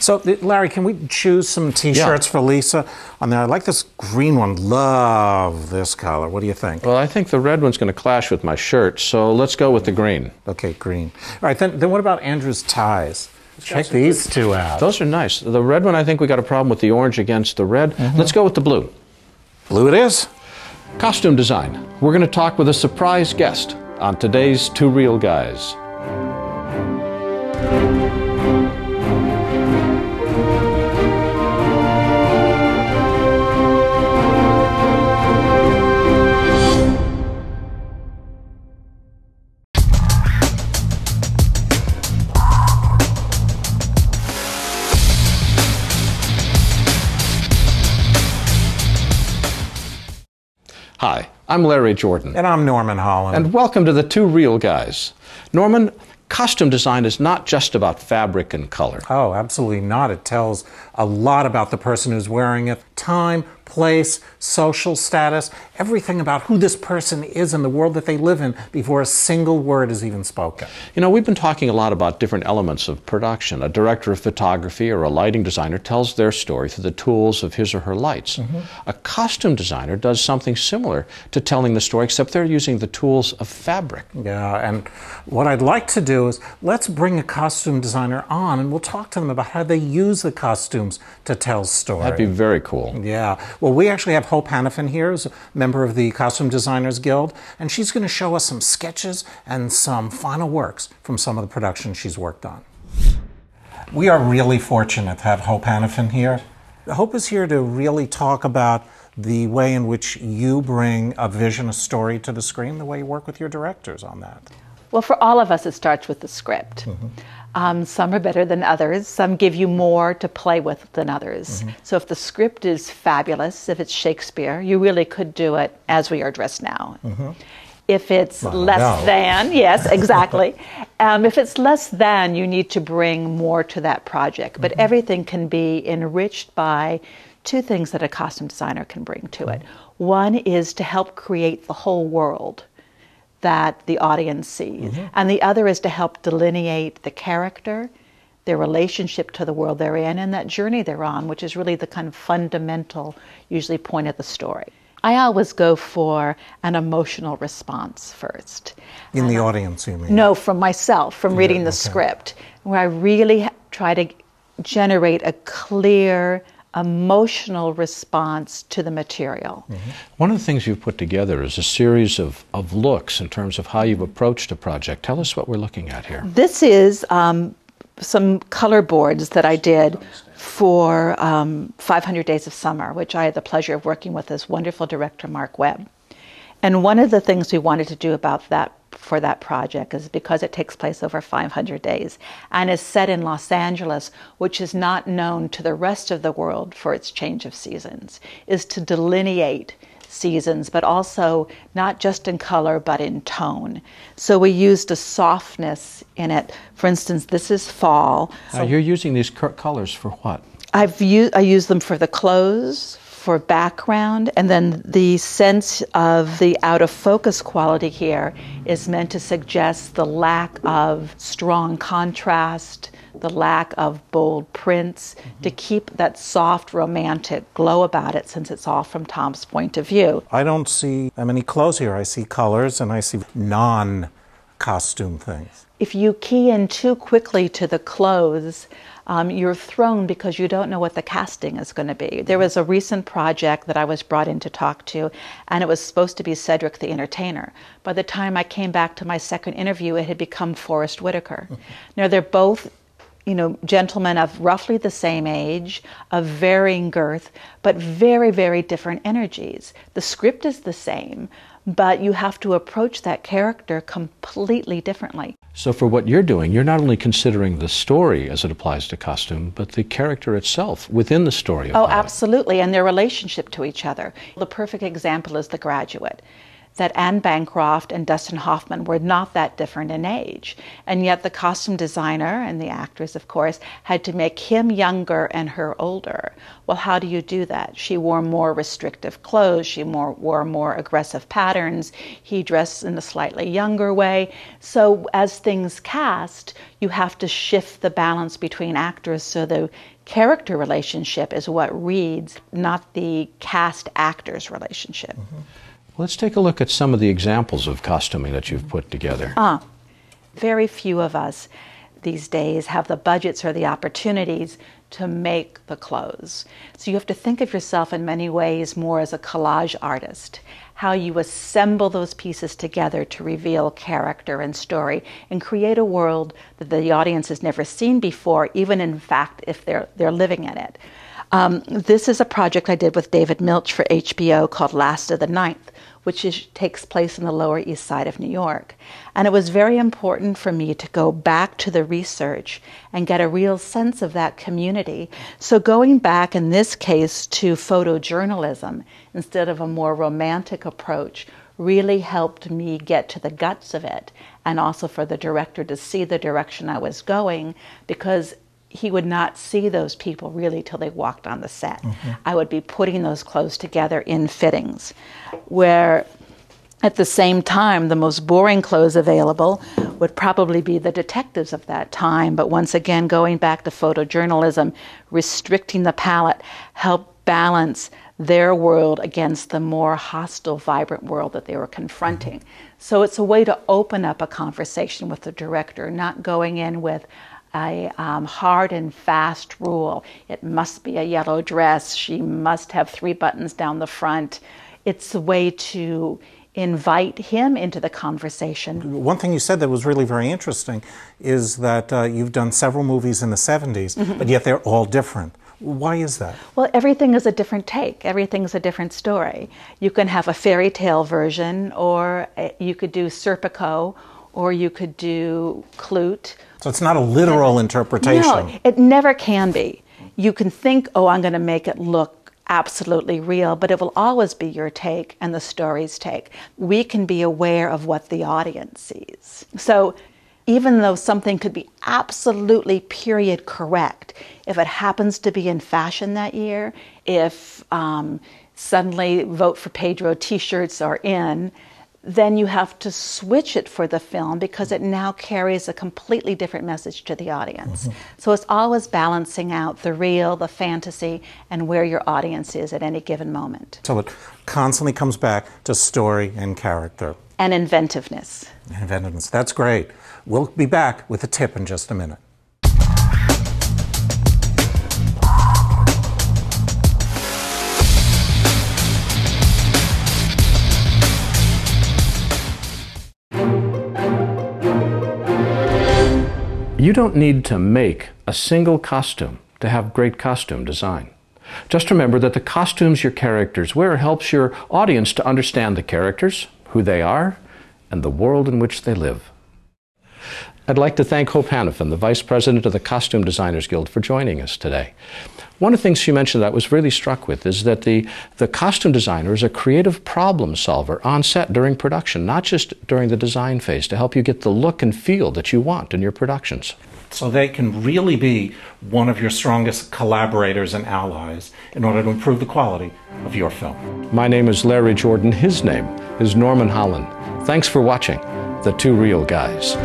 So, Larry, can we choose some T-shirts Yeah. for Lisa? On there, I like this green one. Love this color. What do you think? Well, I think the red one's going to clash with my shirt, so let's go with the green. Okay, green. All right, then. Then what about Andrew's ties? Check these two out. Those are nice. The red one, I think we got a problem with the orange against the red. Mm-hmm. Let's go with the blue. Blue it is. Costume design. We're going to talk with a surprise guest on today's Two Reel Guys. Hi, I'm Larry Jordan. And I'm Norman Hollyn. And welcome to the Two Reel Guys. Norman, costume design is not just about fabric and color. Oh, absolutely not. It tells a lot about the person who's wearing it. Time, place, social status, everything about who this person is in the world that they live in before a single word is even spoken. You know, we've been talking a lot about different elements of production. A director of photography or a lighting designer tells their story through the tools of his or her lights. A costume designer does something similar to telling the story, except they're using the tools of fabric. Yeah, and what I'd like to do is let's bring a costume designer on and we'll talk to them about how they use the costumes to tell story. That'd be very cool. Yeah. Well, we actually have Hope Hanafin here, who's a member of the Costume Designers Guild, and she's going to show us some sketches and some final works from some of the productions she's worked on. We are really fortunate to have Hope Hanafin here. Hope is here to really talk about the way in which you bring a vision, a story to the screen, the way you work with your directors on that. Well, for all of us, it starts with the script. Mm-hmm. Um, some are better than others. Some give you more to play with than others. So if the script is fabulous, if it's Shakespeare, you really could do it as we are dressed now. If it's less no. than, yes, exactly. um, if it's less than, you need to bring more to that project. But everything can be enriched by two things that a costume designer can bring to it. One is to help create the whole world that the audience sees. Mm-hmm. And the other is to help delineate the character, their relationship to the world they're in, and that journey they're on, which is really the kind of fundamental, usually, point of the story. I always go for an emotional response first. In the audience, you mean? No, from myself, from reading the script, where I really try to generate a clear emotional response to the material. One of the things you've put together is a series of, of looks in terms of how you've approached a project. Tell us what we're looking at here. This is um, some color boards that I did for um, 500 Days of Summer, which I had the pleasure of working with this wonderful director, Marc Webb. And one of the things we wanted to do about that for that project is because it takes place over 500 days and is set in Los Angeles, which is not known to the rest of the world for its change of seasons, is to delineate seasons, but also not just in color, but in tone. So we used a softness in it. For instance, this is fall. Now, you're using these colors for what? I've used I use them for the clothes, for background, and then the sense of the out of focus quality here is meant to suggest the lack of strong contrast, the lack of bold prints, to mm-hmm. keep that soft romantic glow about it since it's all from Tom's point of view. I don't see that many clothes here. I see colors and I see non costume things. if you key in too quickly to the clothes, um, you're thrown because you don't know what the casting is going to be. There was a recent project that I was brought in to talk to, and it was supposed to be Cedric the Entertainer. By the time I came back to my second interview, it had become Forest Whitaker. now, they're both you know, gentlemen of roughly the same age, of varying girth, but very, very different energies. The script is the same, but you have to approach that character completely differently. So, for what you're doing, you're not only considering the story as it applies to costume, but the character itself within the story. Oh, absolutely, and their relationship to each other. The perfect example is The Graduate. That Anne Bancroft and Dustin Hoffman were not that different in age. And yet the costume designer and the actors, of course, had to make him younger and her older. Well, how do you do that? She wore more restrictive clothes, she more, wore more aggressive patterns, he dressed in a slightly younger way. So as things cast, you have to shift the balance between actors so the character relationship is what reads, not the cast actors relationship. Mm-hmm. Let's take a look at some of the examples of costuming that you've put together. Ah, very few of us these days have the budgets or the opportunities to make the clothes. So you have to think of yourself in many ways more as a collage artist, how you assemble those pieces together to reveal character and story and create a world that the audience has never seen before, even in fact if they're, they're living in it. Um, this is a project I did with David Milch for HBO called Last of the Ninth which is, takes place in the Lower East Side of New York. And it was very important for me to go back to the research and get a real sense of that community. So, going back in this case to photojournalism instead of a more romantic approach really helped me get to the guts of it and also for the director to see the direction I was going because he would not see those people really till they walked on the set. Mm-hmm. I would be putting those clothes together in fittings, where at the same time, the most boring clothes available would probably be the detectives of that time. But once again, going back to photojournalism, restricting the palette helped balance their world against the more hostile, vibrant world that they were confronting. Mm-hmm. So it's a way to open up a conversation with the director, not going in with, a um, hard and fast rule. It must be a yellow dress. She must have three buttons down the front. It's a way to invite him into the conversation. One thing you said that was really very interesting is that uh, you've done several movies in the 70s, mm-hmm. but yet they're all different. Why is that? Well, everything is a different take. Everything's a different story. You can have a fairy tale version, or uh, you could do Serpico, or you could do Klute so it's not a literal interpretation. No, it never can be. You can think, oh, I'm going to make it look absolutely real, but it will always be your take and the story's take. We can be aware of what the audience sees. So even though something could be absolutely period correct, if it happens to be in fashion that year, if um, suddenly vote for Pedro t shirts are in, then you have to switch it for the film because it now carries a completely different message to the audience. Mm-hmm. So it's always balancing out the real, the fantasy, and where your audience is at any given moment. So it constantly comes back to story and character. And inventiveness. Inventiveness. That's great. We'll be back with a tip in just a minute. You don't need to make a single costume to have great costume design. Just remember that the costumes your characters wear helps your audience to understand the characters, who they are, and the world in which they live. I'd like to thank Hope Hanafin, the Vice President of the Costume Designers Guild, for joining us today. One of the things she mentioned that I was really struck with is that the, the costume designer is a creative problem solver on set during production, not just during the design phase, to help you get the look and feel that you want in your productions. So they can really be one of your strongest collaborators and allies in order to improve the quality of your film. My name is Larry Jordan. His name is Norman Hollyn. Thanks for watching The Two Reel Guys.